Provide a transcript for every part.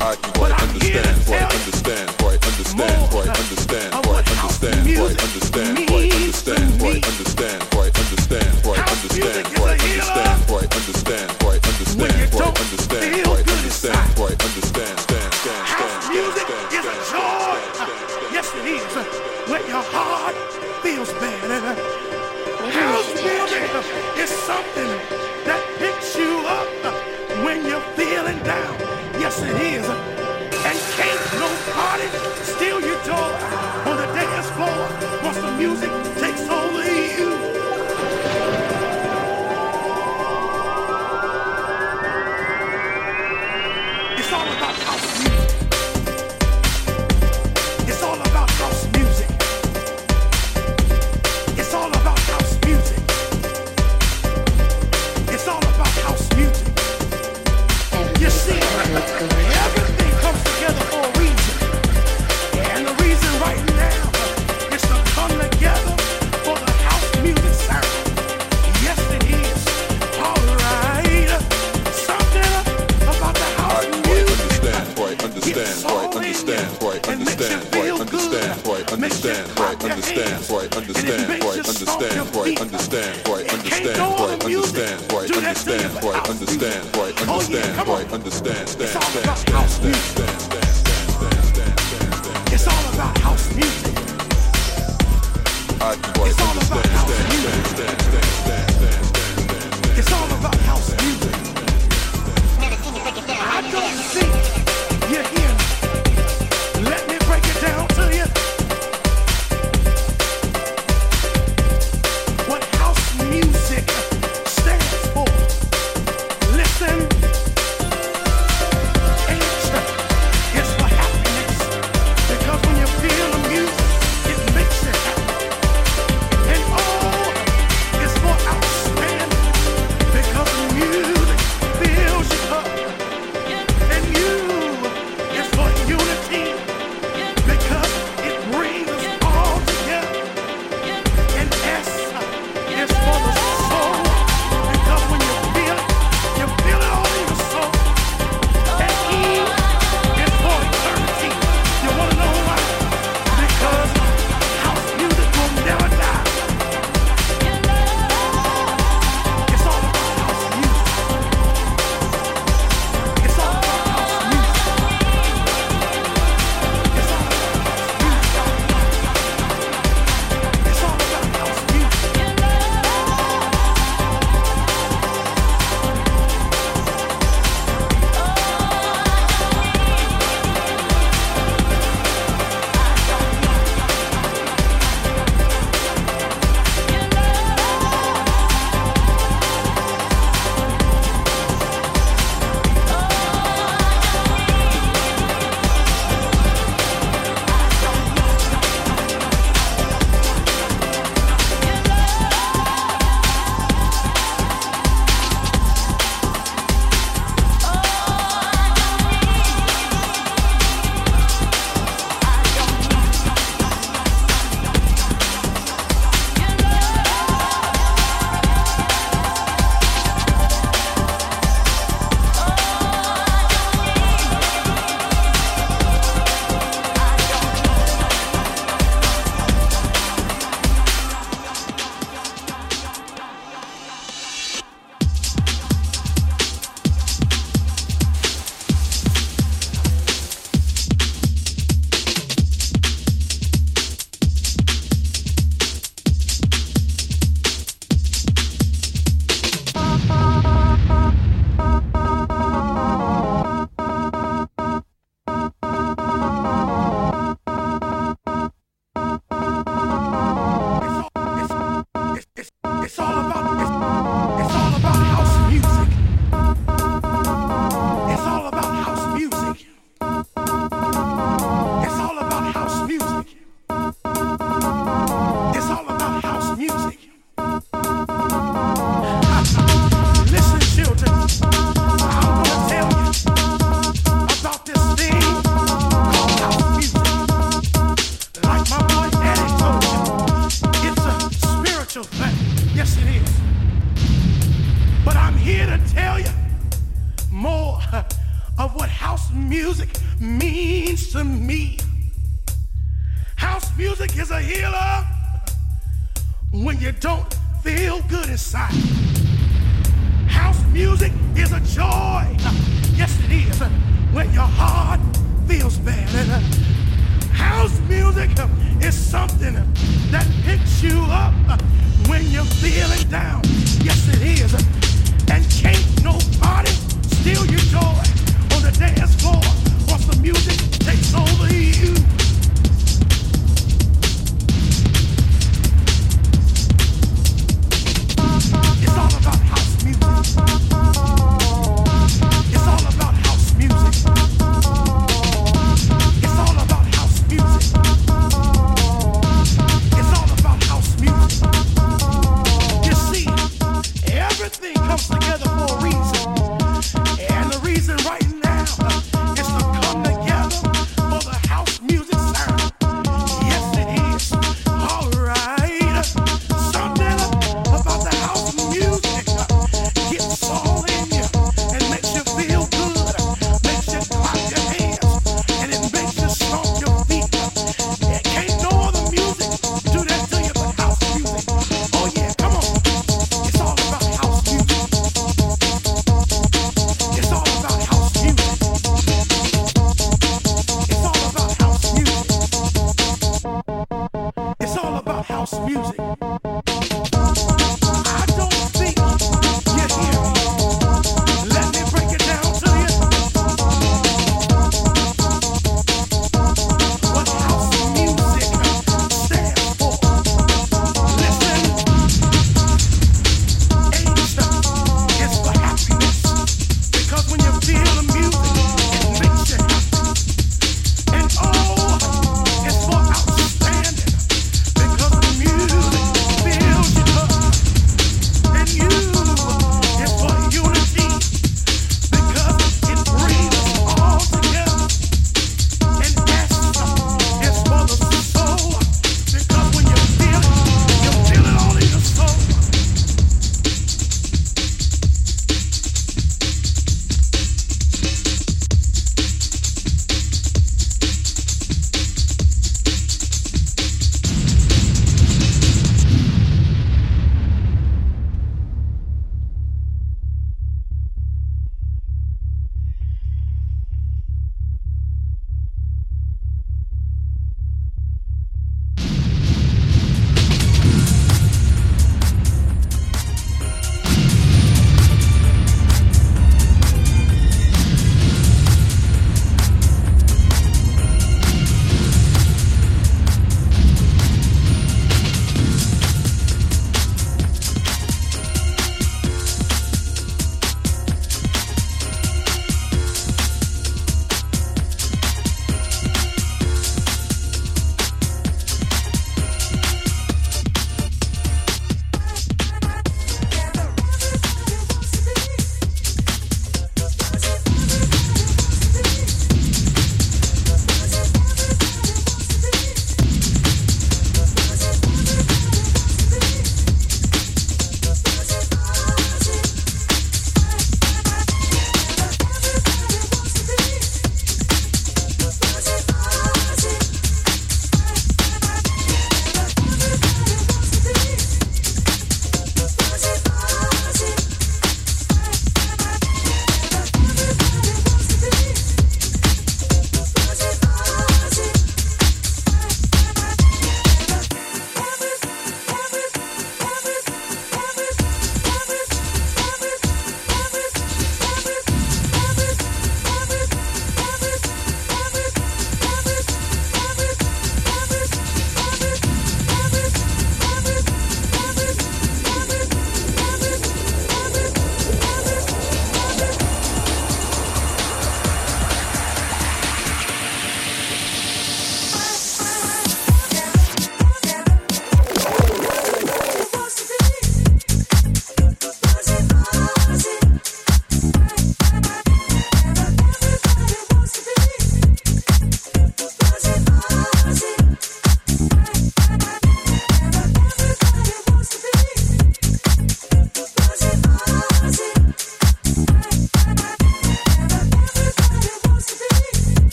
I can quite understand, quite understand, quite understand, quite understand, quite understand, quite understand, quite understand, quite understand, quite understand, quite understand, quite understand, quite understand, quite understand, quite understand, quite understand, quite understand, stand, stand, stand, music is a joy. Yes, it is. When your heart feels bad. House music is something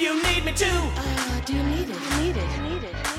you need me to. Uh, do you need it? You need it? You need it?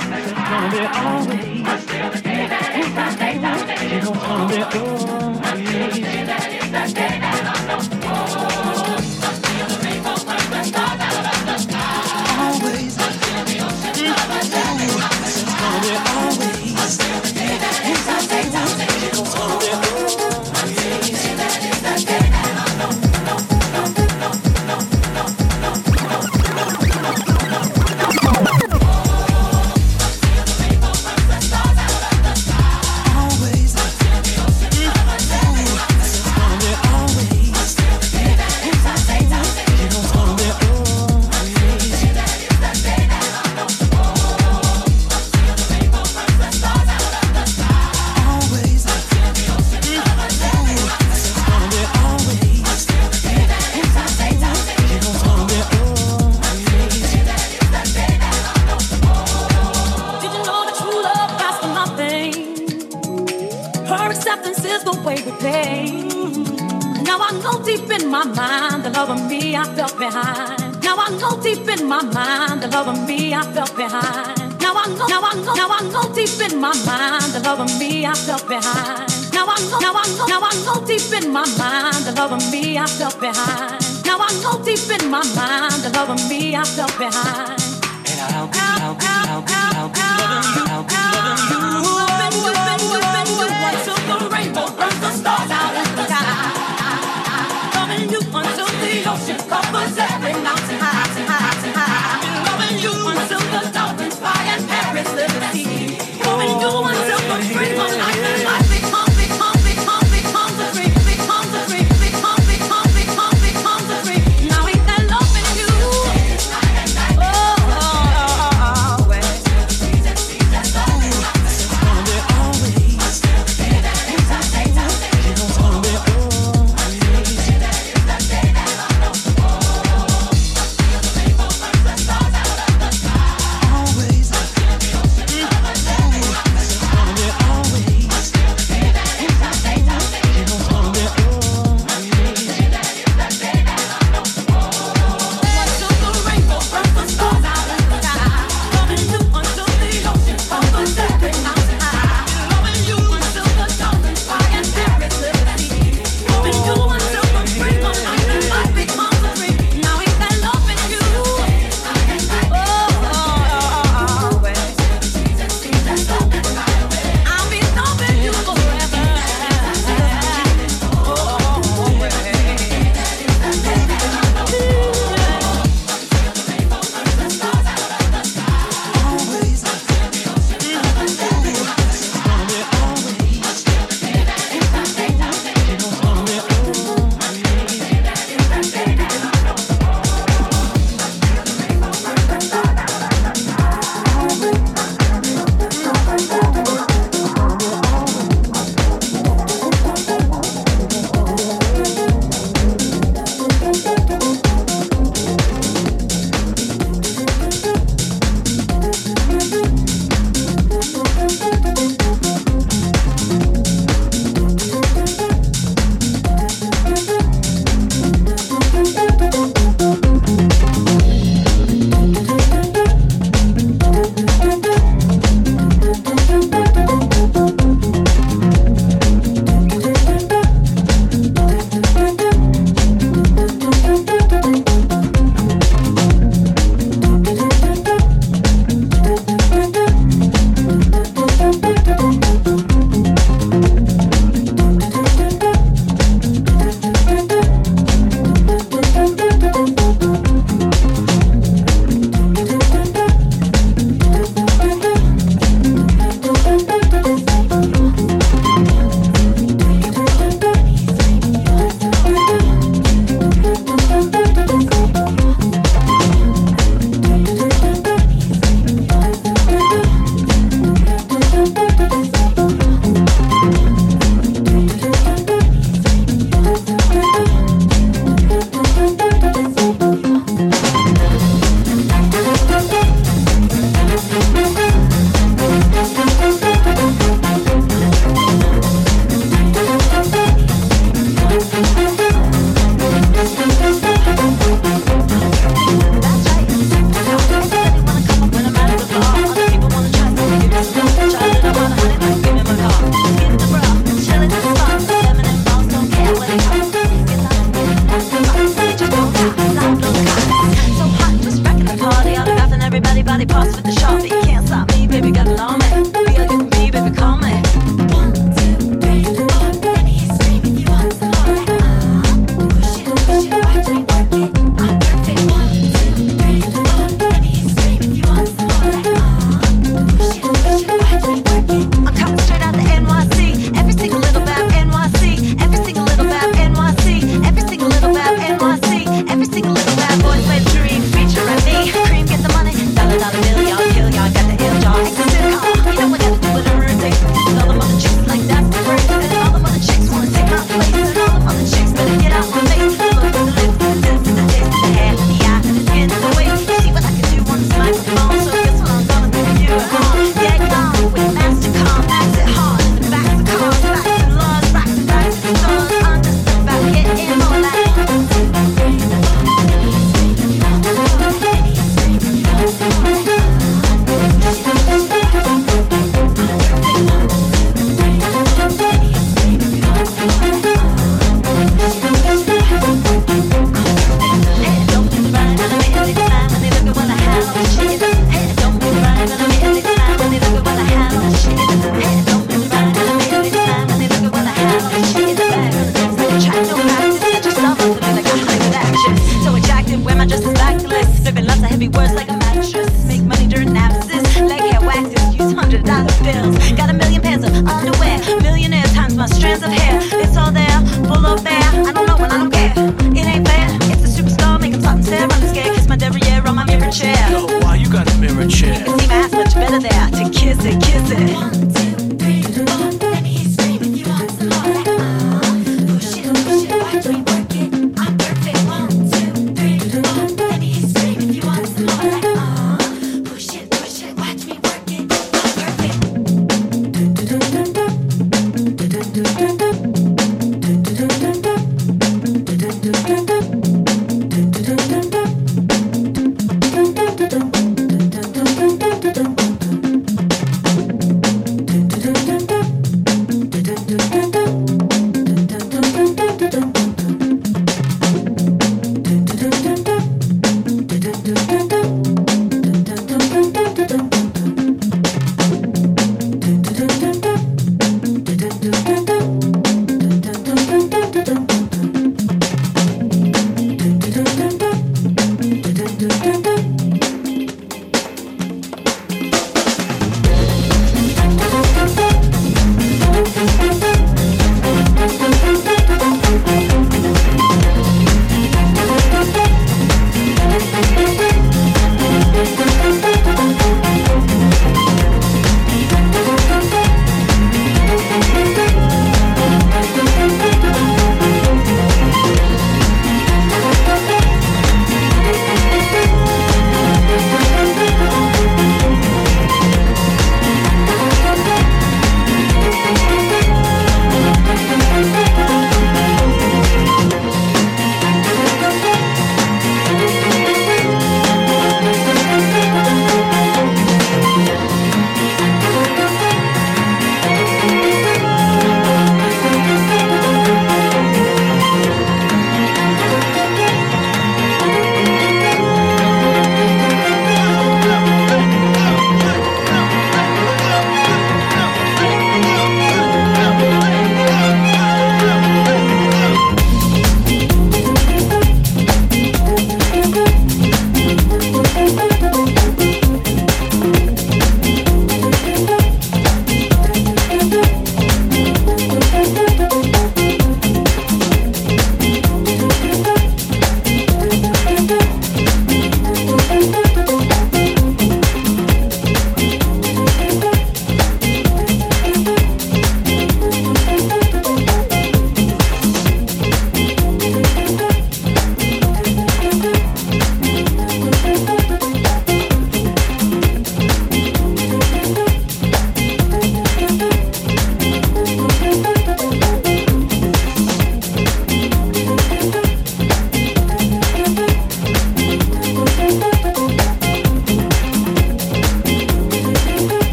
It's gonna be always. It's gonna be always.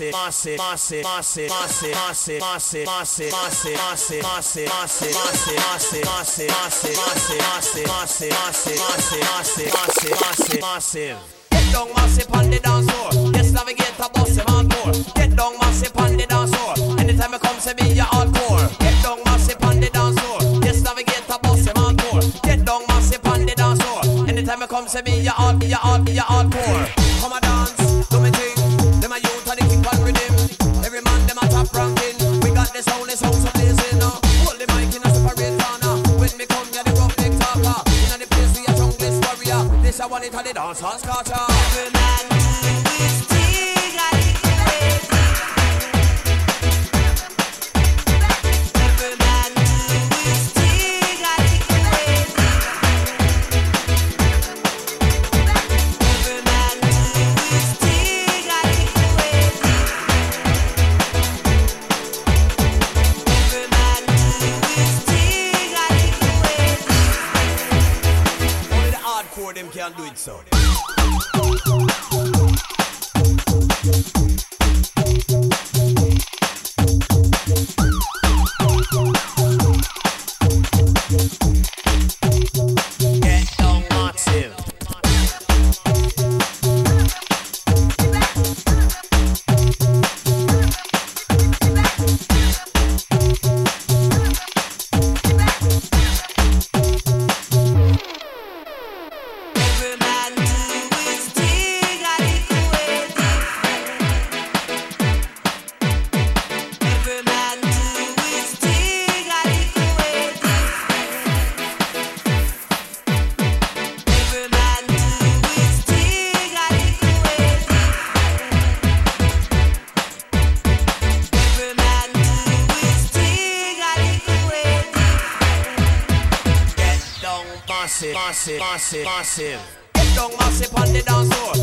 it, boss massive. Massive massive me, you're hardcore. Get down massive more. Massive Come and dance. Dans Hans Carter. massive, massive. Get down massive on the dance floor.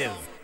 live.